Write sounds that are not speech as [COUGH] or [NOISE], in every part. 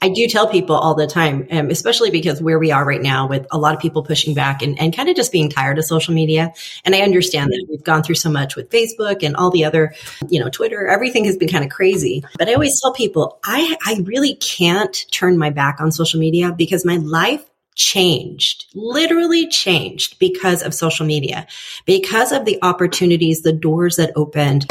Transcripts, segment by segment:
I do tell people all the time, um, especially because where we are right now with a lot of people pushing back and, and kind of just being tired of social media. And I understand that we've gone through so much with Facebook and all the other, you know, Twitter, everything has been kind of crazy. But I always tell people, I, I really can't turn my back on social media because my life changed, literally changed because of social media, because of the opportunities, the doors that opened.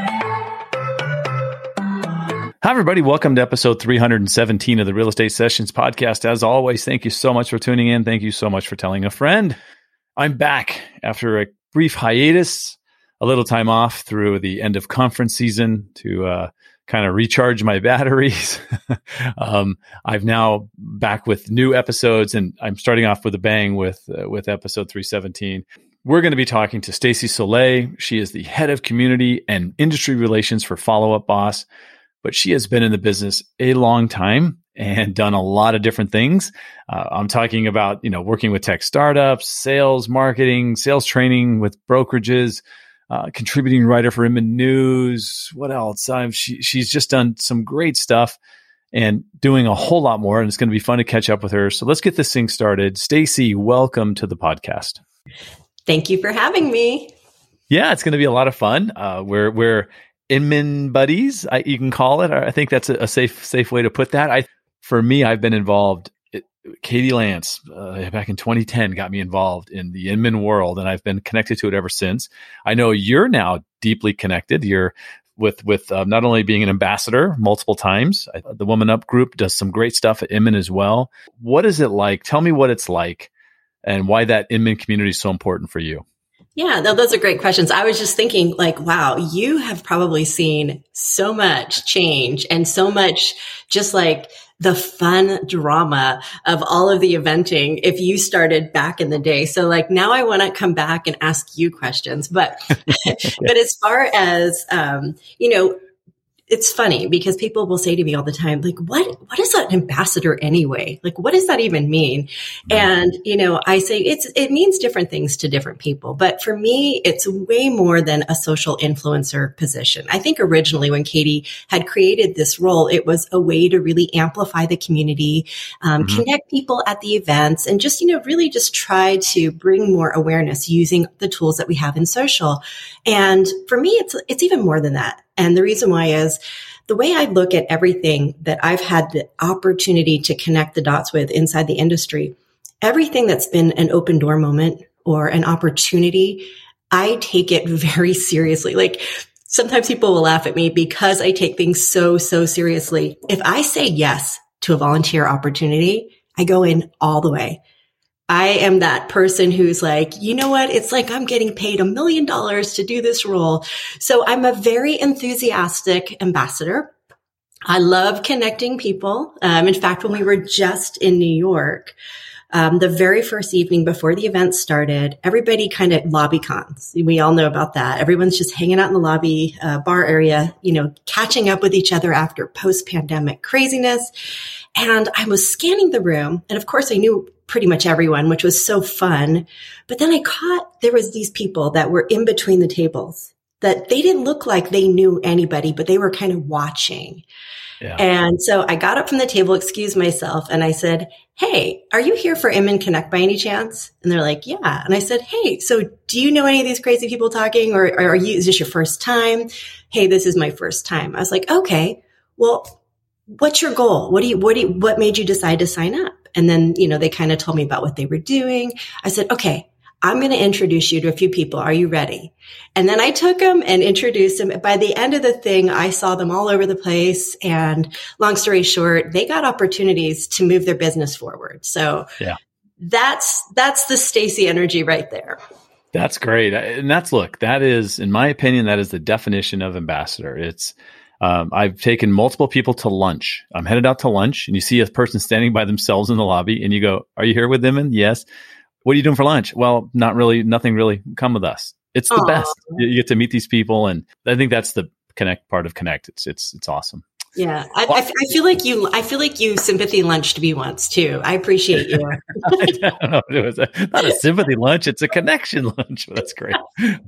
Hi, everybody. Welcome to episode 317 of the Real Estate Sessions podcast. As always, thank you so much for tuning in. Thank you so much for telling a friend. I'm back after a brief hiatus, a little time off through the end of conference season to uh, kind of recharge my [LAUGHS] batteries. um, I've now back with new episodes, and I'm starting off with a bang with uh, with episode 317. We're going to be talking to Stacey Soleil. She is the head of community and industry relations for Follow Up Boss but she has been in the business a long time and done a lot of different things. Uh, I'm talking about, you know, working with tech startups, sales, marketing, sales training with brokerages, uh, contributing writer for Inman News. What else? Um, she, she's just done some great stuff and doing a whole lot more. And it's going to be fun to catch up with her. So let's get this thing started. Stacey, welcome to the podcast. Thank you for having me. Yeah, it's going to be a lot of fun. Uh, we're we're Inman buddies, I, you can call it. I think that's a, a, safe safe way to put that. I for me, I've been involved. It, Katie Lance uh, back in 2010 got me involved in the Inman world, and I've been connected to it ever since. I know you're now deeply connected. You're with with uh, not only being an ambassador multiple times. the Woman Up Group does some great stuff at Inman as well. What is it like? Tell me what it's like, and why that Inman community is so important for you. Yeah, no, those are great questions. I was just thinking, like, wow, you have probably seen so much change and so much just like the fun drama of all of the eventing if you started back in the day. So like now I want to come back and ask you questions, but, [LAUGHS] but as far as, um, you know, it's funny because people will say to me all the time, like, what, what is an ambassador anyway? Like, what does that even mean? And, you know, I say it's, it means different things to different people. But for me, it's way more than a social influencer position. I think originally when Katie had created this role, it was a way to really amplify the community, um, mm-hmm. connect people at the events and just, you know, really just try to bring more awareness using the tools that we have in social. And for me, it's, it's even more than that. And the reason why is the way I look at everything that I've had the opportunity to connect the dots with inside the industry, everything that's been an open door moment or an opportunity, I take it [LAUGHS] very seriously. Like sometimes people will laugh at me because I take things so, so seriously. If I say yes to a volunteer opportunity, I go in all the way. I am that person who's like, you know what? It's like I'm getting paid a million dollars to do this role. So I'm a very enthusiastic ambassador. I love connecting people. Um, in fact, when we were just in New York, um, the very first evening before the event started, everybody kind of lobby cons. We all know about that. Everyone's just hanging out in the lobby uh, bar area, you know, catching up with each other after post pandemic craziness. And I was scanning the room. And of course, I knew pretty much everyone, which was so fun. But then I caught there was these people that were in between the tables that they didn't look like they knew anybody, but they were kind of watching. Yeah. And so I got up from the table, excused myself, and I said, Hey, are you here for Inman Connect by any chance? And they're like, Yeah. And I said, Hey, so do you know any of these crazy people talking or, or are you, is this your first time? Hey, this is my first time. I was like, Okay, well, what's your goal? What do you, what do you, what made you decide to sign up? And then, you know, they kind of told me about what they were doing. I said, okay, I'm going to introduce you to a few people. Are you ready? And then I took them and introduced them. By the end of the thing, I saw them all over the place. And long story short, they got opportunities to move their business forward. So yeah. that's, that's the Stacey energy right there. That's great. And that's, look, that is, in my opinion, that is the definition of ambassador. It's, um, I've taken multiple people to lunch. I'm headed out to lunch, and you see a person standing by themselves in the lobby, and you go, "Are you here with them?" And yes. what are you doing for lunch? Well, not really, nothing really. Come with us. It's the Aww. best. You get to meet these people, and I think that's the connect part of connect. It's it's it's awesome. Yeah, I, I, I, feel like you. I feel like you sympathy lunched me once too. I appreciate you. [LAUGHS] I don't know. It was a, not a sympathy lunch; it's a connection lunch. That's great. I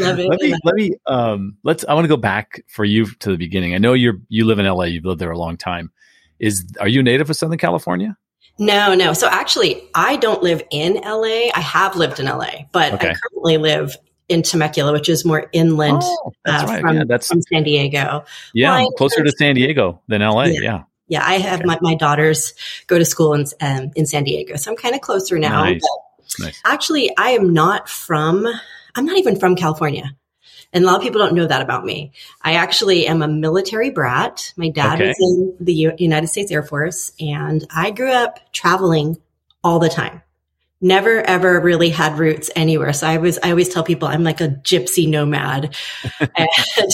love it. let me let me um let's. I want to go back for you to the beginning. I know you're you live in LA. You've lived there a long time. Is are you native of Southern California? No, no. So actually, I don't live in LA. I have lived in LA, but okay. I currently live in Temecula, which is more inland oh, uh, right. from, yeah, that's, from San Diego. Yeah, closer to San Diego than LA. Yeah. Yeah, yeah I have okay. my, my daughters go to school in, um, in San Diego. So I'm kind of closer now. Nice. nice. Actually, I am not from, I'm not even from California. And a lot of people don't know that about me. I actually am a military brat. My dad okay. was in the U- United States Air Force and I grew up traveling all the time never ever really had roots anywhere. So I was, I always tell people I'm like a gypsy nomad. [LAUGHS] and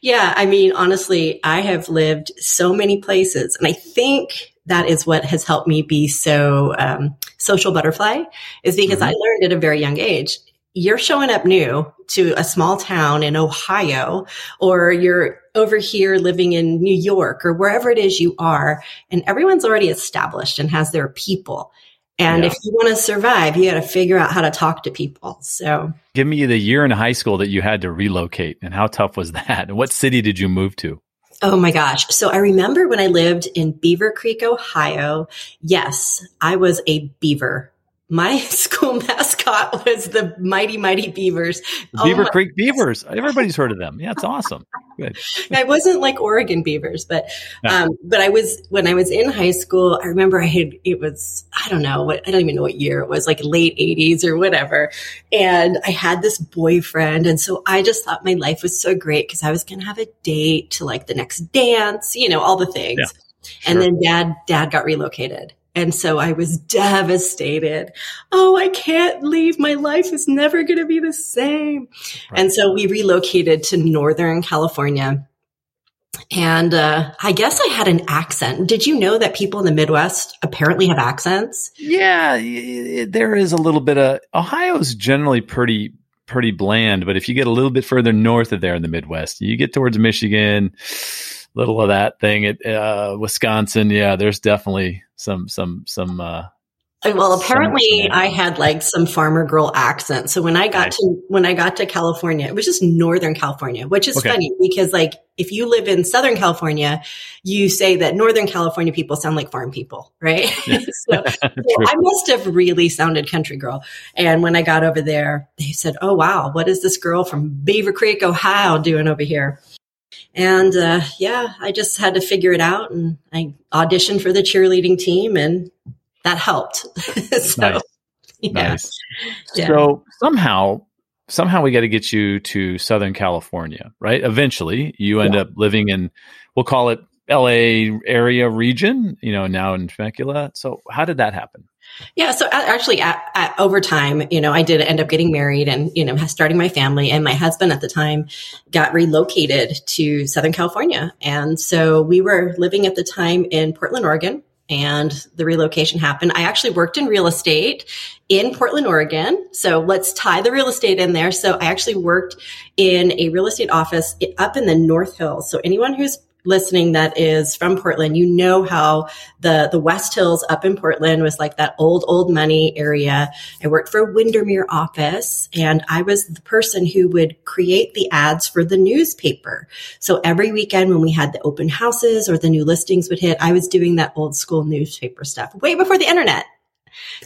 yeah, I mean, honestly, I have lived so many places and I think that is what has helped me be so um, social butterfly is because mm-hmm. I learned at a very young age. You're showing up new to a small town in Ohio, or you're over here living in New York or wherever it is you are, and everyone's already established and has their people. And yeah. if you want to survive, you got to figure out how to talk to people. So, give me the year in high school that you had to relocate and how tough was [LAUGHS] that? And what city did you move to? Oh my gosh. So I remember when I lived in Beavercreek, Ohio. Yes, I was a beaver my [LAUGHS] school mascot was the mighty mighty beavers. Beaver oh creek beavers. Everybody's heard of them. Yeah it's awesome. Good. [LAUGHS] I wasn't like oregon beavers but um, but i was when i was in high school i remember i had it was i don't know what i don't even know what year it was like late 80s or whatever. And i had this boyfriend and so i just thought my life was so great because i was going to have a date to like the next dance you know all the things. Yeah. Sure. And then dad, dad got relocated. And so I was devastated. Oh, I can't leave. My life is never going to be the same. Right. And so we relocated to Northern California. And uh, I guess I had an accent. Did you know that people in the Midwest apparently have accents? Yeah, there is a little bit of Ohio's generally pretty pretty bland, but if you get a little bit further north of there in the Midwest, you get towards Michigan, little of that thing at uh, Wisconsin. Yeah, there's definitely some some some. Uh, well, apparently some, I had like some farmer girl accent. So when I got nice. to when I got to California, it was just Northern California, which is okay. funny because like if you live in Southern California, you say that Northern California people sound like farm people, right? [LAUGHS] [LAUGHS] so, [LAUGHS] so I must have really sounded country girl. And when I got over there, they said, "Oh wow, what is this girl from Beavercreek, Ohio, doing over here?" And uh, yeah, I just had to figure it out. And I auditioned for the cheerleading team, and that helped. [LAUGHS] so, nice. [LAUGHS] Yeah. nice. Yeah. So somehow, somehow we got to get you to Southern California, right? Eventually, you end yeah. up living in, we'll call it LA area region, you know, now in Temecula. So how did that happen? Yeah. So actually, at, at, over time, you know, I did end up getting married and, you know, starting my family. And my husband at the time got relocated to Southern California. And so we were living at the time in Portland, Oregon. And the relocation happened. I actually worked in real estate in Portland, Oregon. So let's tie the real estate in there. So I actually worked in a real estate office up in the North Hills. So anyone who's listening that is from Portland, you know how the, the West Hills up in Portland was like that old, old money area. I worked for Windermere office and I was the person who would create the ads for the newspaper. So every weekend when we had the open houses or the new listings would hit, I was doing that old school newspaper stuff way before the internet.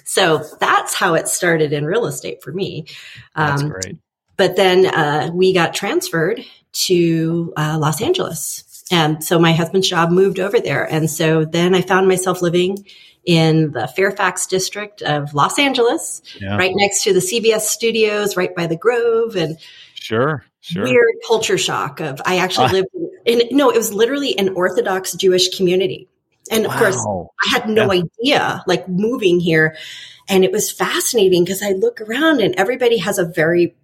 So that's how it started in real estate for me. That's um, great. But then uh, we got transferred to uh, Los Angeles and so my husband's job moved over there. And so then I found myself living in the Fairfax district of Los Angeles, yeah. right next to the CBS studios, right by the Grove. And sure, sure. Weird culture shock of I actually uh, lived in, no, it was literally an Orthodox Jewish community. And of wow. course, I had no yeah. idea, like moving here. And it was fascinating because I look around and everybody has a very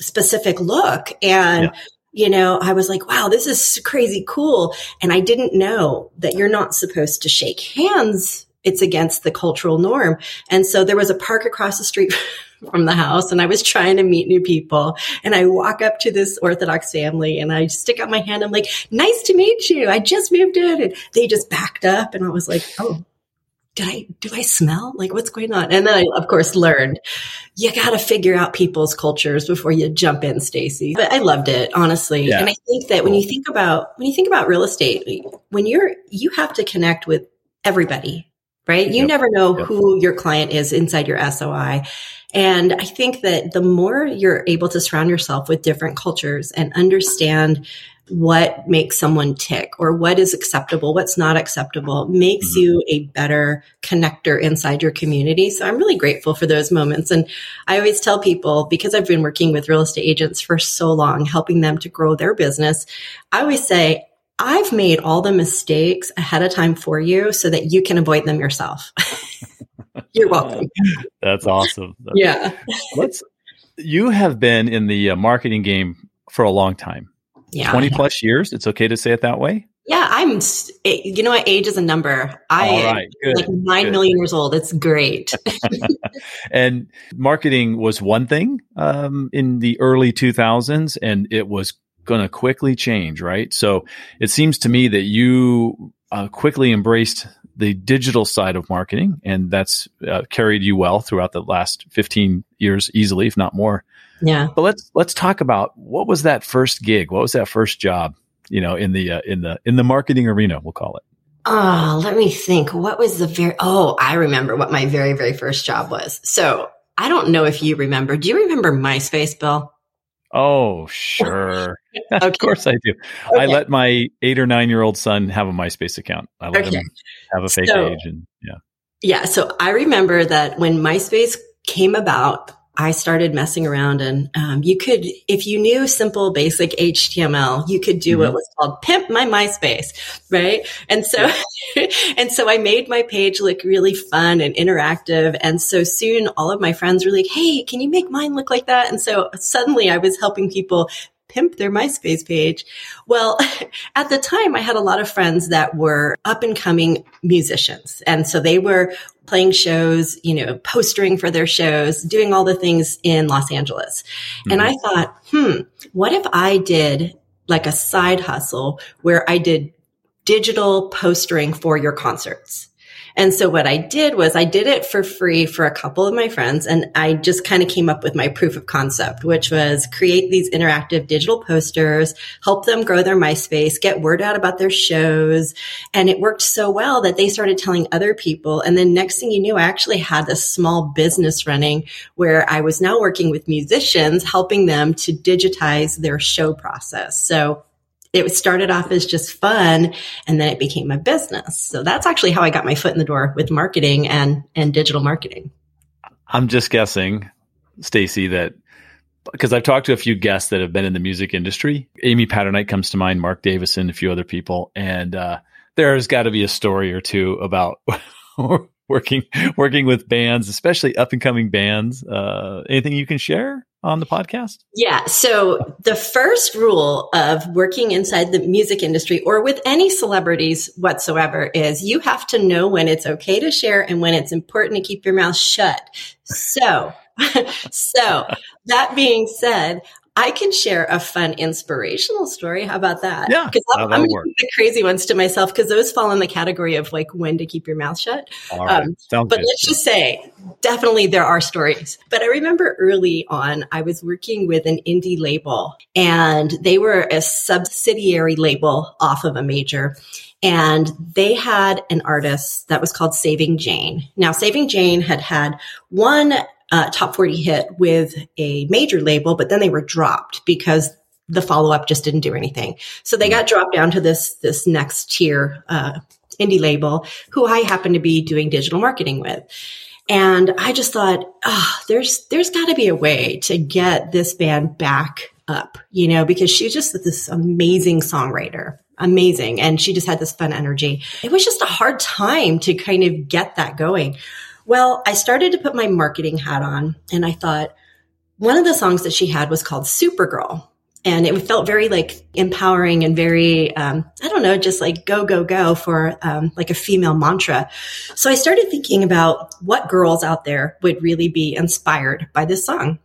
specific look. And yeah you know, I was like, wow, this is crazy cool. And I didn't know that you're not supposed to shake hands it's against the cultural norm. And so there was a park across the street [LAUGHS] from the house and I was trying to meet new people. And I walk up to this Orthodox family and I stick out my hand. I'm like, nice to meet you. I just moved in. And they just backed up and I was like, oh, did I, do I smell? Like what's going on? And then I, of course, learned you got to figure out people's cultures before you jump in, Stacey. But I loved it, honestly. Yeah. And I think that when you think about, when you think about real estate, when you're, you have to connect with everybody, right? You yep. never know yep. who your client is inside your SOI. And I think that the more you're able to surround yourself with different cultures and understand what makes someone tick or what is acceptable, what's not acceptable makes mm-hmm. you a better connector inside your community. So I'm really grateful for those moments. And I always tell people because I've been working with real estate agents for so long, helping them to grow their business. I always say, I've made all the mistakes ahead of time for you so that you can avoid them yourself. [LAUGHS] You're [LAUGHS] welcome. That's awesome. That's, yeah. [LAUGHS] Let's, you have been in the uh, marketing game for a long time yeah. 20 plus years. It's okay to say it that way. Yeah, I'm, you know what? Age is a number. I am like nine Good. million years old. It's great. [LAUGHS] and marketing was one thing um, in the early 2000s, and it was going to quickly change, right? So it seems to me that you uh, quickly embraced the digital side of marketing, and that's uh, carried you well throughout the last 15 years, easily, if not more. Yeah. But let's let's talk about what was that first gig? What was that first job? You know, in the uh, in the in the marketing arena, we'll call it. Oh, let me think. What was the very? Oh, I remember what my very very first job was. So I don't know if you remember. Do you remember MySpace, Bill? Oh, sure. [LAUGHS] [LAUGHS] okay. of course I do. Okay. I let my eight or nine year old son have a MySpace account. I let okay. him have a fake so, page and yeah. Yeah. So I remember that when MySpace came about, I started messing around and um, you could, if you knew simple basic HTML, you could do mm-hmm. what was called pimp my MySpace, right? And so, [LAUGHS] and so I made my page look really fun and interactive. And so soon all of my friends were like, Hey, can you make mine look like that? And so suddenly I was helping people pimp their MySpace page. Well, [LAUGHS] at the time, I had a lot of friends that were up and coming musicians. And so they were playing shows, you know, postering for their shows, doing all the things in Los Angeles. Mm-hmm. And I thought, hmm, what if I did like a side hustle where I did digital postering for your concerts? And so what I did was I did it for free for a couple of my friends and I just kind of came up with my proof of concept, which was create these interactive digital posters, help them grow their MySpace, get word out about their shows. And it worked so well that they started telling other people. And then next thing you knew, I actually had this small business running where I was now working with musicians, helping them to digitize their show process. So it started off as just fun and then it became a business. So that's actually how I got my foot in the door with marketing and, and digital marketing. I'm just guessing, Stacey, that because I've talked to a few guests that have been in the music industry. Amy Patternite comes to mind, Mark Davison, a few other people, and uh, there's got to be a story or two about [LAUGHS] working working with bands, especially up and coming bands. Uh, anything you can share? On the podcast? Yeah. So the first rule of working inside the music industry or with any celebrities whatsoever is you have to know when it's okay to share and when it's important to keep your mouth shut. So, [LAUGHS] so that being said, I can share a fun inspirational story. How about that? Yeah, because I'm, I'm to keep the crazy ones to myself because those fall in the category of like when to keep your mouth shut. Um, but good. let's just say, definitely there are stories. But I remember early on, I was working with an indie label, and they were a subsidiary label off of a major. And they had an artist that was called Saving Jane. Now, Saving Jane had had one uh, top 40 hit with a major label, but then they were dropped because the follow up just didn't do anything. So they got dropped down to this, this next tier, uh, indie label who I happen to be doing digital marketing with. And I just thought, oh, there's, there's gotta be a way to get this band back up, you know, because she's just this amazing songwriter amazing. And she just had this fun energy. It was just a hard time to kind of get that going. Well, I started to put my marketing hat on and I thought one of the songs that she had was called Supergirl. and it felt very like empowering and very um, i don't know just like go go go for um, like a female mantra so i started thinking about what girls out there would really be inspired by this song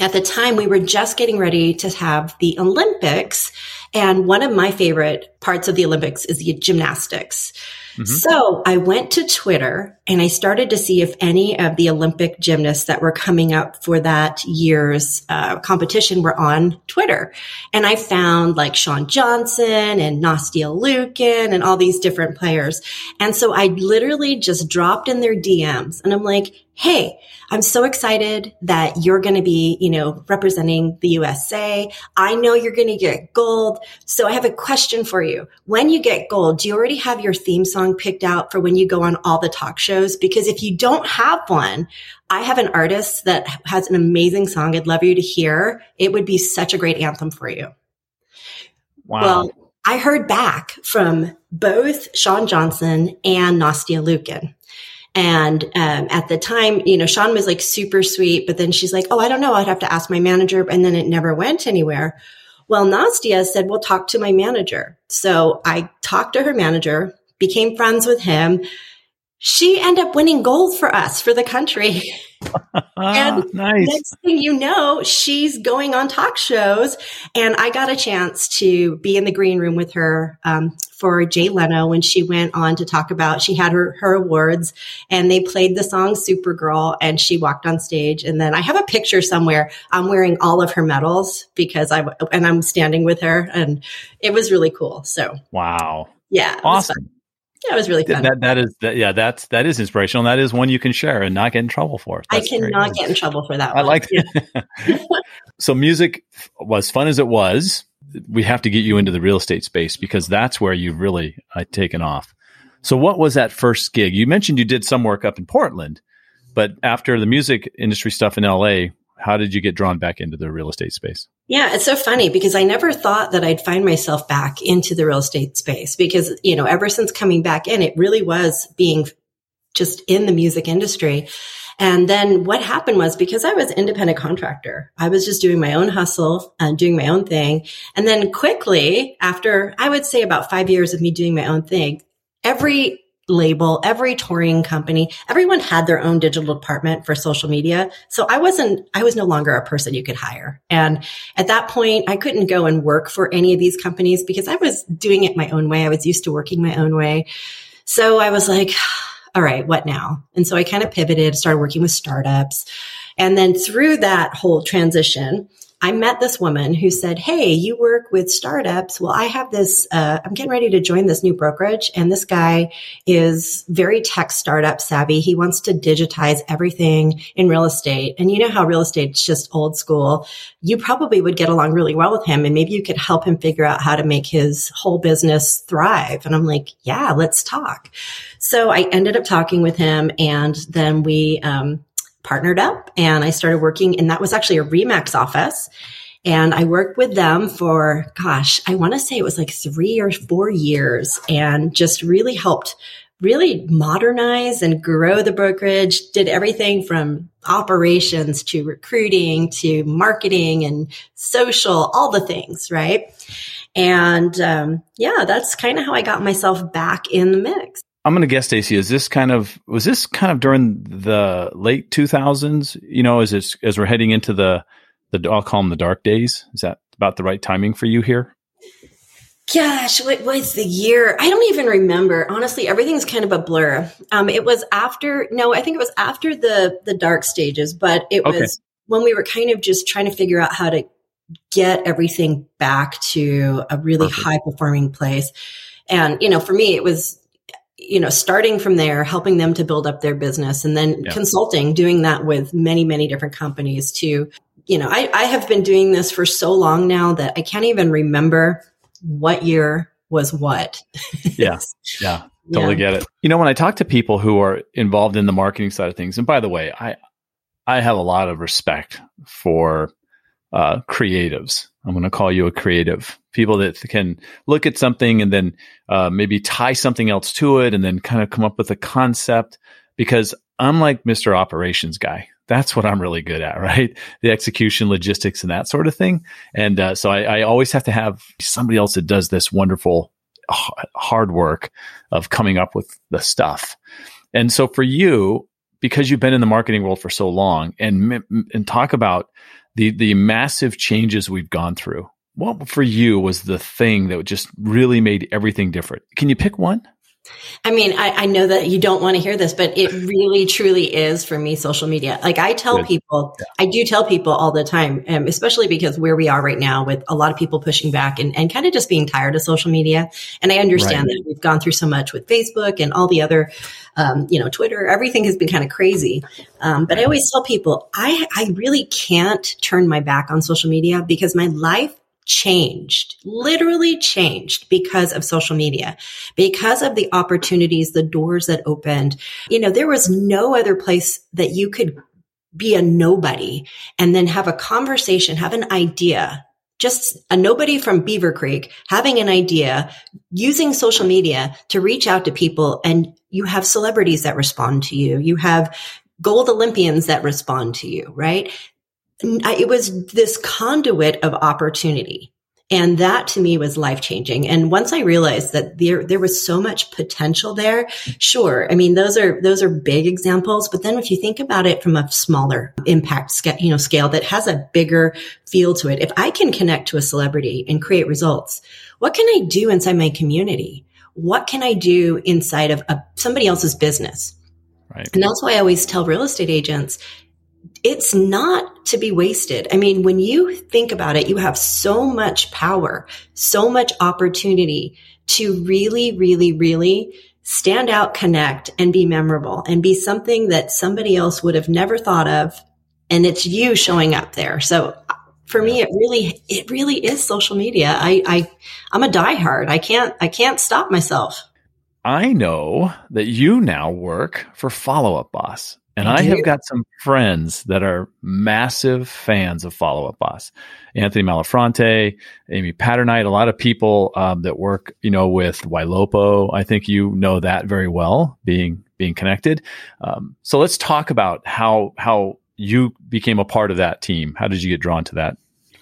at the time we were just getting ready to have the olympics and one of my favorite parts of the olympics is the gymnastics Mm-hmm. So I went to Twitter and I started to see if any of the Olympic gymnasts that were coming up for that year's uh, competition were on Twitter. And I found like Shawn Johnson and Nastia Liukin and all these different players. And so I literally just dropped in their DMs and I'm like, Hey, I'm so excited that you're going to be, you know, representing the USA. I know you're going to get gold. So I have a question for you. When you get gold, do you already have your theme song picked out for when you go on all the talk shows? Because if you don't have one, I have an artist that has an amazing song I'd love you to hear. It would be such a great anthem for you. Wow. Well, I heard back from both Shawn Johnson and Nastia Liukin. And um, at the time, you know, Shawn was like super sweet, but then she's like, "Oh, I don't know. I'd have to ask my manager," and then it never went anywhere. Well, Nastia said, "Well, talk to my manager." So I talked to her manager, became friends with him. She ended up winning gold for us for the country. [LAUGHS] and [LAUGHS] nice. next thing you know, she's going on talk shows. And I got a chance to be in the green room with her um, for Jay Leno when she went on to talk about, she had her, her awards and they played the song Supergirl and she walked on stage. And then I have a picture somewhere. I'm wearing all of her medals because I, and I'm standing with her and it was really cool. So, wow. Yeah. Awesome. It was really fun. That that is that, yeah, that's that is inspirational. That is one you can share and not get in trouble for. That's I cannot get in trouble for that. I like that. Yeah. [LAUGHS] so music was fun as it was. We have to get you into the real estate space because that's where you've really uh, taken off. So what was that first gig? You mentioned you did some work up in Portland, but after the music industry stuff in LA, how did you get drawn back into the real estate space? Yeah, it's so funny because I never thought that I'd find myself back into the real estate space because, you know, ever since coming back in, it really was being just in the music industry. And then what happened was because I was independent contractor, I was just doing my own hustle and doing my own thing. And then quickly after I would say about five years of me doing my own thing, every label, every touring company, everyone had their own digital department for social media. So I wasn't, I was no longer a person you could hire. And at that point, I couldn't go and work for any of these companies because I was doing it my own way. I was used to working my own way. So I was like, [SIGHS] all right, what now? And so I kind of pivoted, started working with startups. And then through that whole transition, I met this woman who said, Hey, you work with startups. Well, I have this, uh, I'm getting ready to join this new brokerage. And this guy is very tech startup savvy. He wants to digitize everything in real estate. And you know how real estate's just old school. You probably would get along really well with him and maybe you could help him figure out how to make his whole business thrive. And I'm like, yeah, let's talk. So I ended up talking with him and then we, um, partnered up and I started working and that was actually a Remax office. And I worked with them for, gosh, I want to say it was like three or four years and just really helped really modernize and grow the brokerage, did everything from operations to recruiting to marketing and social, all the things, right? And um, yeah, that's kind of how I got myself back in the mix. I'm going to guess, Stacey, is this kind of, was this kind of during the late 2000s? You know, as, it's, as we're heading into the, the, I'll call them the dark days. Is that about the right timing for you here? Gosh, what was the year? I don't even remember. Honestly, everything's kind of a blur. Um, it was after, no, I think it was after the, the dark stages, but it okay. was when we were kind of just trying to figure out how to get everything back to a really Perfect. high performing place. And, you know, for me, it was you know, starting from there, helping them to build up their business and then yeah. consulting, doing that with many, many different companies to, you know, I, I have been doing this for so long now that I can't even remember what year was what. [LAUGHS] yeah. Yeah. Totally yeah. get it. You know, when I talk to people who are involved in the marketing side of things, and by the way, I, I have a lot of respect for uh, creatives. I'm going to call you a creative. People that can look at something and then uh, maybe tie something else to it and then kind of come up with a concept. Because I'm like Mr. Operations guy. that's what I'm really good at, [LAUGHS] right? The execution, logistics, and that sort of thing. And uh, so I, I always have to have somebody else that does this wonderful hard work of coming up with the stuff. And so for you, because you've been in the marketing world for so long and and talk about the the massive changes we've gone through. What for you was the thing that just really made everything different? Can you pick one? I mean, I, I, know that you don't want to hear this, but it really, truly is for me social media. Like I tell people. I do tell people all the time, um, especially because where we are right now with a lot of people pushing back and, and kind of just being tired of social media. And I understand right. that we've gone through so much with Facebook and all the other, um, you know, Twitter, everything has been kind of crazy. Um, but I always tell people, I, I really can't turn my back on social media because my life changed, literally changed because of social media, because of the opportunities, the doors that opened. You know, there was no other place that you could be a nobody and then have a conversation, have an idea just a nobody from Beavercreek having an idea using social media to reach out to people and you have celebrities that respond to you. You have gold Olympians that respond to you, right? It was this conduit of opportunity. And that to me was life changing. And once I realized that there, there was so much potential there, sure. I mean, those are, those are big examples. But then if you think about it from a smaller impact scale, you know, scale that has a bigger feel to it, if I can connect to a celebrity and create results, what can I do inside my community? What can I do inside of a, somebody else's business? Right. And that's why I always tell real estate agents, it's not to be wasted. I mean, when you think about it, you have so much power, so much opportunity to really, really, really stand out, connect and be memorable and be something that somebody else would have never thought of. And it's you showing up there. So for me, it really, it really is social media. I, I, I'm a diehard. I can't, I can't stop myself. I know that you now work for Follow Up Boss. And I, I have got some friends that are massive fans of Follow Up Boss. Anthony Malafronte, Amy Patternite, a lot of people um, that work, you know, with Ylopo. I think you know that very well, being being connected. Um, so let's talk about how how you became a part of that team. How did you get drawn to that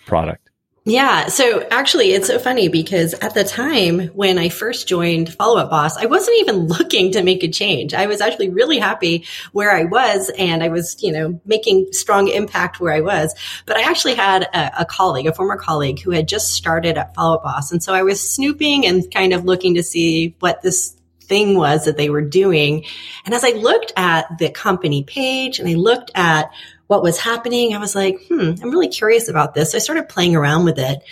product? Yeah. So actually, it's so funny because at the time when I first joined Follow Up Boss, I wasn't even [LAUGHS] looking to make a change. I was actually really happy where I was and I was, you know, making strong impact where I was. But I actually had a, a colleague, a former colleague who had just started at Follow Up Boss. And so I was snooping and kind of looking to see what this thing was that they were doing. And as I looked at the company page and I looked at what was happening, I was like, hmm, I'm really curious about this. So I started playing around with it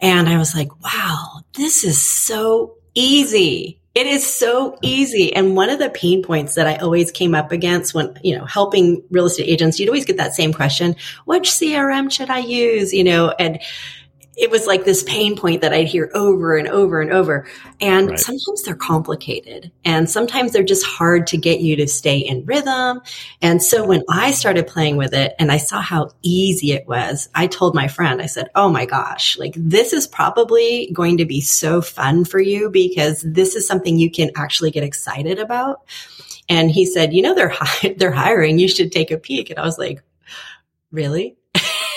and I was like, wow, this is so easy. It is so easy. And one of the pain points that I always came up against when, you know, helping real estate agents, you'd always get that same question. Which CRM should I use? You know, and it was like this pain point that I'd hear over and over and over. And right. sometimes they're complicated and sometimes they're just hard to get you to stay in rhythm. And so when I started playing with it and I saw how easy it was, I told my friend, I said, Oh my gosh, like this is probably going to be so fun for you because this is something you can actually get excited about. And he said, you know, they're, [LAUGHS] hi- they're hiring. You should take a peek. And I was like, really?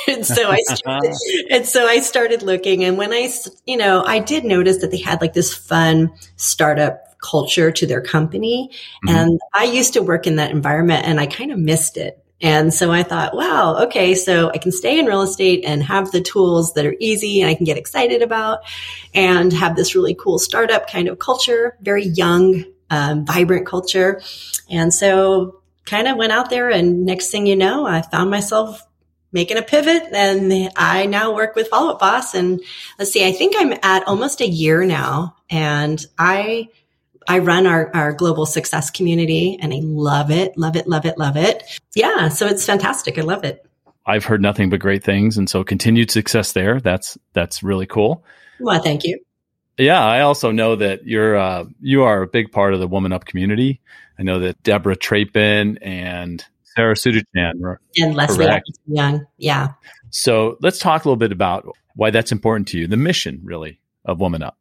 And so I [LAUGHS] started, and so I started looking. And when I, you know, I did notice that they had like this fun startup culture to their company. Mm-hmm. And I used to work in that environment and I kind of missed it. And so I thought, wow, okay, so I can stay in real estate and have the tools that are easy and I can get excited about and have this really cool startup kind of culture, very young, um, vibrant culture. And so kind of went out there and next thing you know, I found myself making a pivot and I now work with Follow Up Boss. And let's see, I think I'm at almost a year now and I, I run our, our global success community and I love it, love it, love it, love it. Yeah. So it's fantastic. I love it. I've heard nothing but great things. And so continued success there. That's, that's really cool. Well, thank you. Yeah. I also know that you're, uh, you are a big part of the woman up community. I know that Debra Trappen and Sarah Sudachan. And Leslie Young. Yeah. So let's talk a little bit about why that's important to you, the mission really of Woman Up.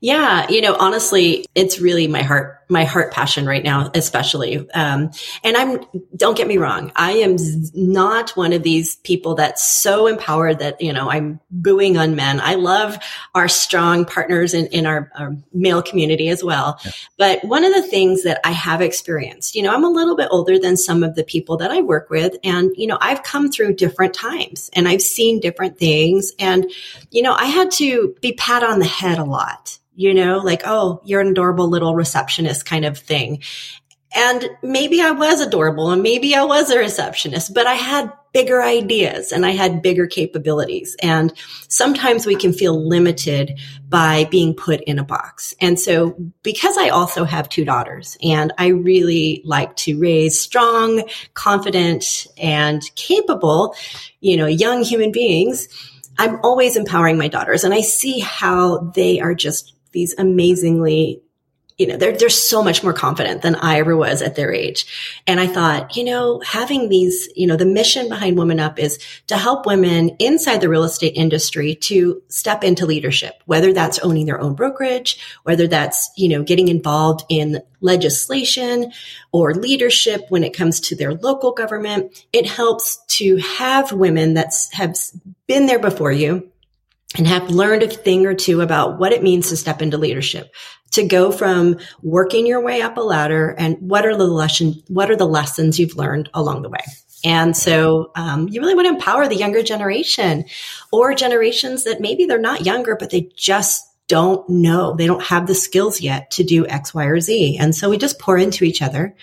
Yeah, you know, honestly, it's really my heart my heart passion right now, especially. Um, and I'm, don't get me wrong. I am not one of these people that's so empowered that, you know, I'm booing on men. I love our strong partners in, in our, our male community as well. Yeah. But one of the things that I have experienced, you know, I'm a little bit older than some of the people that I work with. And, you know, I've come through different times and I've seen different things. And, you know, I had to be pat on the head a lot you know, like, oh, you're an adorable little receptionist kind of thing. And maybe I was adorable and maybe I was a receptionist, but I had bigger ideas and I had bigger capabilities. And sometimes we can feel limited by being put in a box. And so because I also have two daughters and I really like to raise strong, confident and capable, you know, young human beings, I'm always empowering my daughters and I see how they are just these amazingly you know, they're, they're so much more confident than I ever was at their age. And I thought, you know, having these, you know, the mission behind Woman Up is to help women inside the real estate industry to step into leadership, whether that's owning their own brokerage, whether that's, you know, getting involved in legislation or leadership when it comes to their local government. It helps to have women that have been there before you and have learned a thing or two about what it means to step into leadership, to go from working your way up a ladder and what are the lesson, what are the lessons you've learned along the way. And so um, you really want to empower the younger generation or generations that maybe they're not younger, but they just don't know. They don't have the skills yet to do X, Y, or Z. And so we just pour into each other.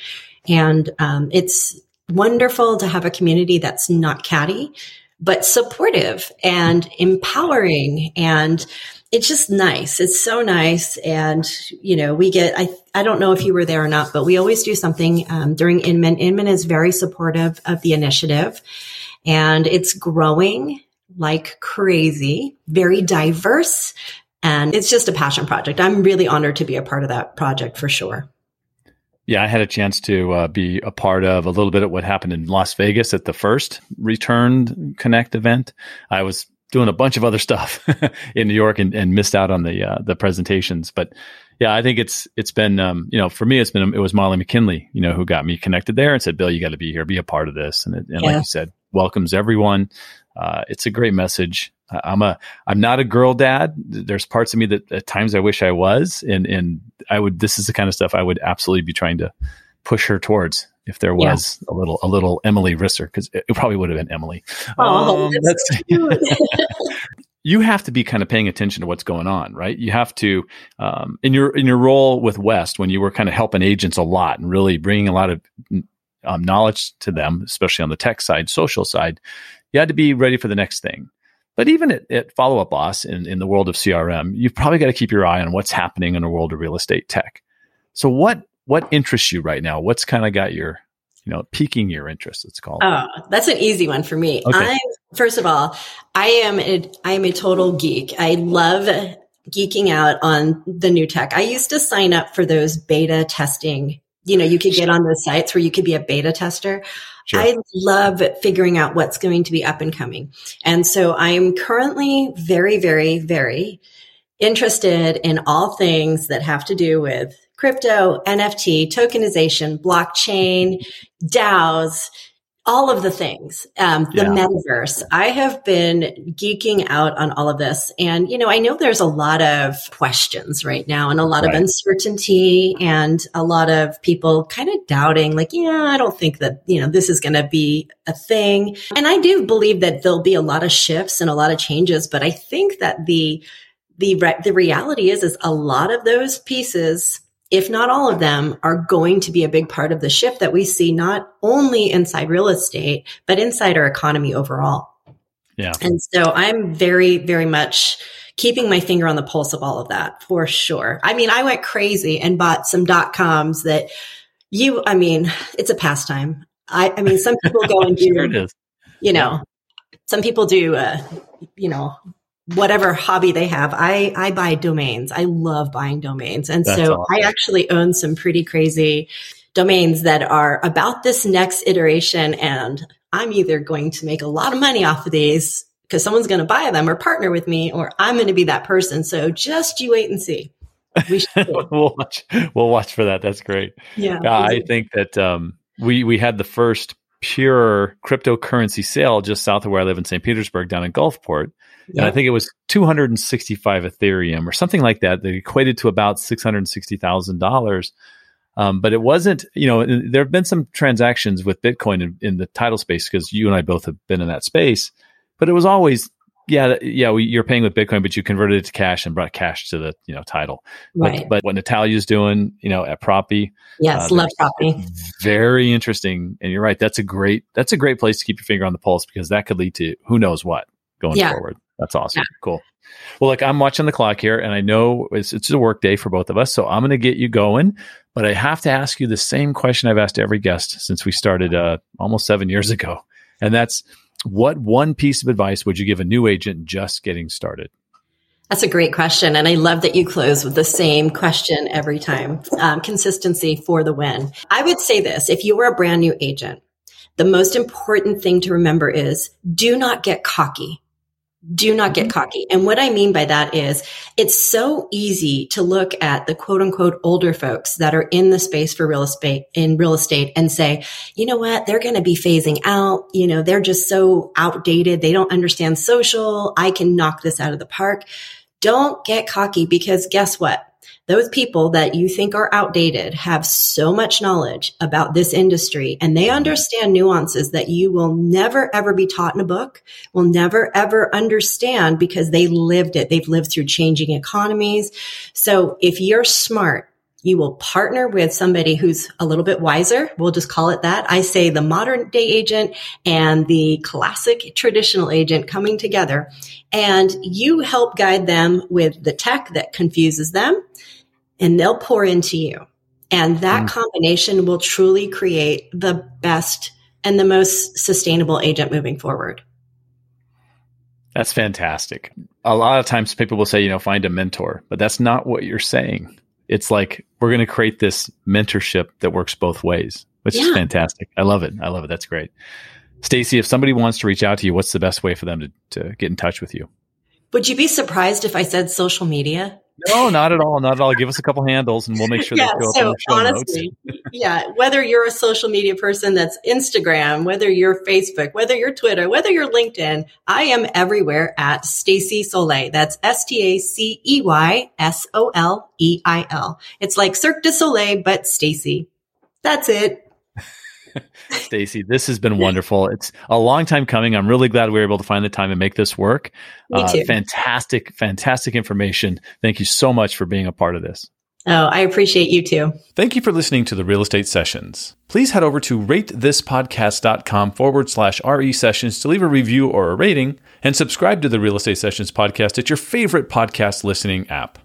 And um, it's wonderful to have a community that's not catty, but supportive and empowering and it's just nice. It's so nice. And, you know, we get, I, I don't know if you were there or not, but we always do something um, during Inman. Inman is very supportive of the initiative and it's growing like crazy, very diverse. And it's just a passion project. I'm really honored to be a part of that project for sure. Yeah, I had a chance to uh, be a part of a little bit of what happened in Las Vegas at the first Returned Connect event. I was doing a bunch of other stuff [LAUGHS] in New York and, and missed out on the uh, the presentations. But yeah, I think it's it's been um, you know for me it's been it was Molly McKinley you know who got me connected there and said Bill you got to be here be a part of this and, it, and yeah. like you said welcomes everyone. Uh, it's a great message. I'm a I'm not a girl dad. There's parts of me that at times I wish I was, and and I would. This is the kind of stuff I would absolutely be trying to push her towards if there was yeah. a little a little Emily Risser because it, it, probably would have been Emily. Oh, um, [LAUGHS] you have to be kind of paying attention to what's going on, right? You have to um, in your in your role with West when you were kind of helping agents a lot and really bringing a lot of um, knowledge to them, especially on the tech side, social side. You had to be ready for the next thing. But even at, at Follow Up Boss in, in the world of CRM, you've probably got to keep your eye on what's happening in the world of real estate tech. So what what interests you right now? What's kind of got your you know piquing your interest? Let's call it. Oh, that's an easy one for me. Okay. I first of all, I am a, I am a total geek. I love geeking out on the new tech. I used to sign up for those beta testing. You know, you could get on those sites where you could be a beta tester. Sure. I love figuring out what's going to be up and coming. And so I am currently very, very, very interested in all things that have to do with crypto, NFT, tokenization, blockchain, DAOs, all of the things, um, the yeah. metaverse. I have been geeking out on all of this. And, you know, I know there's a lot of questions right now and a lot right. of uncertainty and a lot of people kind of doubting, like, yeah, I don't think that, you know, this is going to be a thing. And I do believe that there'll be a lot of shifts and a lot of changes, but I think that the, the, re- the reality is, is a lot of those pieces if not all of them, are going to be a big part of the shift that we see not only inside real estate, but inside our economy overall. Yeah. And so I'm very, very much keeping my finger on the pulse of all of that for sure. I mean, I went crazy and bought some dot coms that you, I mean, it's a pastime. I, I mean, some people go [LAUGHS] and do, sure you know, some people do, uh, you know, whatever hobby they have. I, I buy domains. I love buying domains. And That's so awesome. I actually own some pretty crazy domains that are about this next iteration. And I'm either going to make a lot of money off of these because someone's going to buy them or partner with me, or I'm going to be that person. So just you wait and see. We [LAUGHS] we'll watch. We'll watch for that. That's great. yeah. Uh, I think that um, we we had the first pure cryptocurrency sale just south of where I live in St. Petersburg, down in Gulfport, and I think it was 265 Ethereum or something like that. That equated to about six hundred sixty thousand dollars. Um, but it wasn't, you know, there have been some transactions with Bitcoin in, in the title space because you and I both have been in that space. But it was always, yeah, yeah, we, you're paying with Bitcoin, but you converted it to cash and brought cash to the, you know, title. right. But, but what Natalia's doing, you know, at Propy, yes, uh, love property. very interesting. And you're right, that's a great, that's a great place to keep your finger on the pulse because that could lead to who knows what going Yeah. forward. That's awesome. Cool. Well, look, I'm watching the clock here, and I know it's, it's a work day for both of us, so I'm going to get you going. But I have to ask you the same question I've asked every guest since we started uh, almost seven years ago, and that's what one piece of advice would you give a new agent just getting started? That's a great question. And I love that you close with the same question every time. Um, consistency for the win. I would say this if you were a brand new agent, the most important thing to remember is do not get cocky. Do not get mm-hmm. cocky. And what I mean by that is it's so easy to look at the quote unquote older folks that are in the space for real estate in real estate and say, you know what? They're going to be phasing out. You know, they're just so outdated. They don't understand social. I can knock this out of the park. Don't get cocky because guess what? Those people that you think are outdated have so much knowledge about this industry and they understand nuances that you will never ever be taught in a book, will never ever understand because they lived it. They've lived through changing economies. So if you're smart, you will partner with somebody who's a little bit wiser. We'll just call it that. I say the modern day agent and the classic traditional agent coming together and you help guide them with the tech that confuses them and they'll pour into you. And that Mm. combination will truly create the best and the most sustainable agent moving forward. That's fantastic. A lot of times people will say, you know, find a mentor, but that's not what you're saying. It's like we're going to create this mentorship that works both ways, which is fantastic. I love it. I love it. That's great. Stacey, if somebody wants to reach out to you, what's the best way for them to, to get in touch with you? Would you be surprised if I said social media? No, not at all. Not at all. Give us a couple handles and we'll make sure yeah, they show up so the show honestly, yeah, whether you're a social media person that's Instagram, whether you're Facebook, whether you're Twitter, whether you're LinkedIn, I am everywhere at Stacey Soleil. That's S T A C E Y S O L E I L. It's like Cirque du Soleil, but Stacey. That's it. Stacey, this has been wonderful. It's a long time coming. I'm really glad we were able to find the time and make this work. Me uh, too. fantastic, fantastic information. Thank you so much for being a part of this. Oh, I appreciate you too. Thank you for listening to the Real Estate Sessions. Please head over to ratethispodcast.com forward slash RE sessions to leave a review or a rating and subscribe to the Real Estate Sessions podcast at your favorite podcast listening app.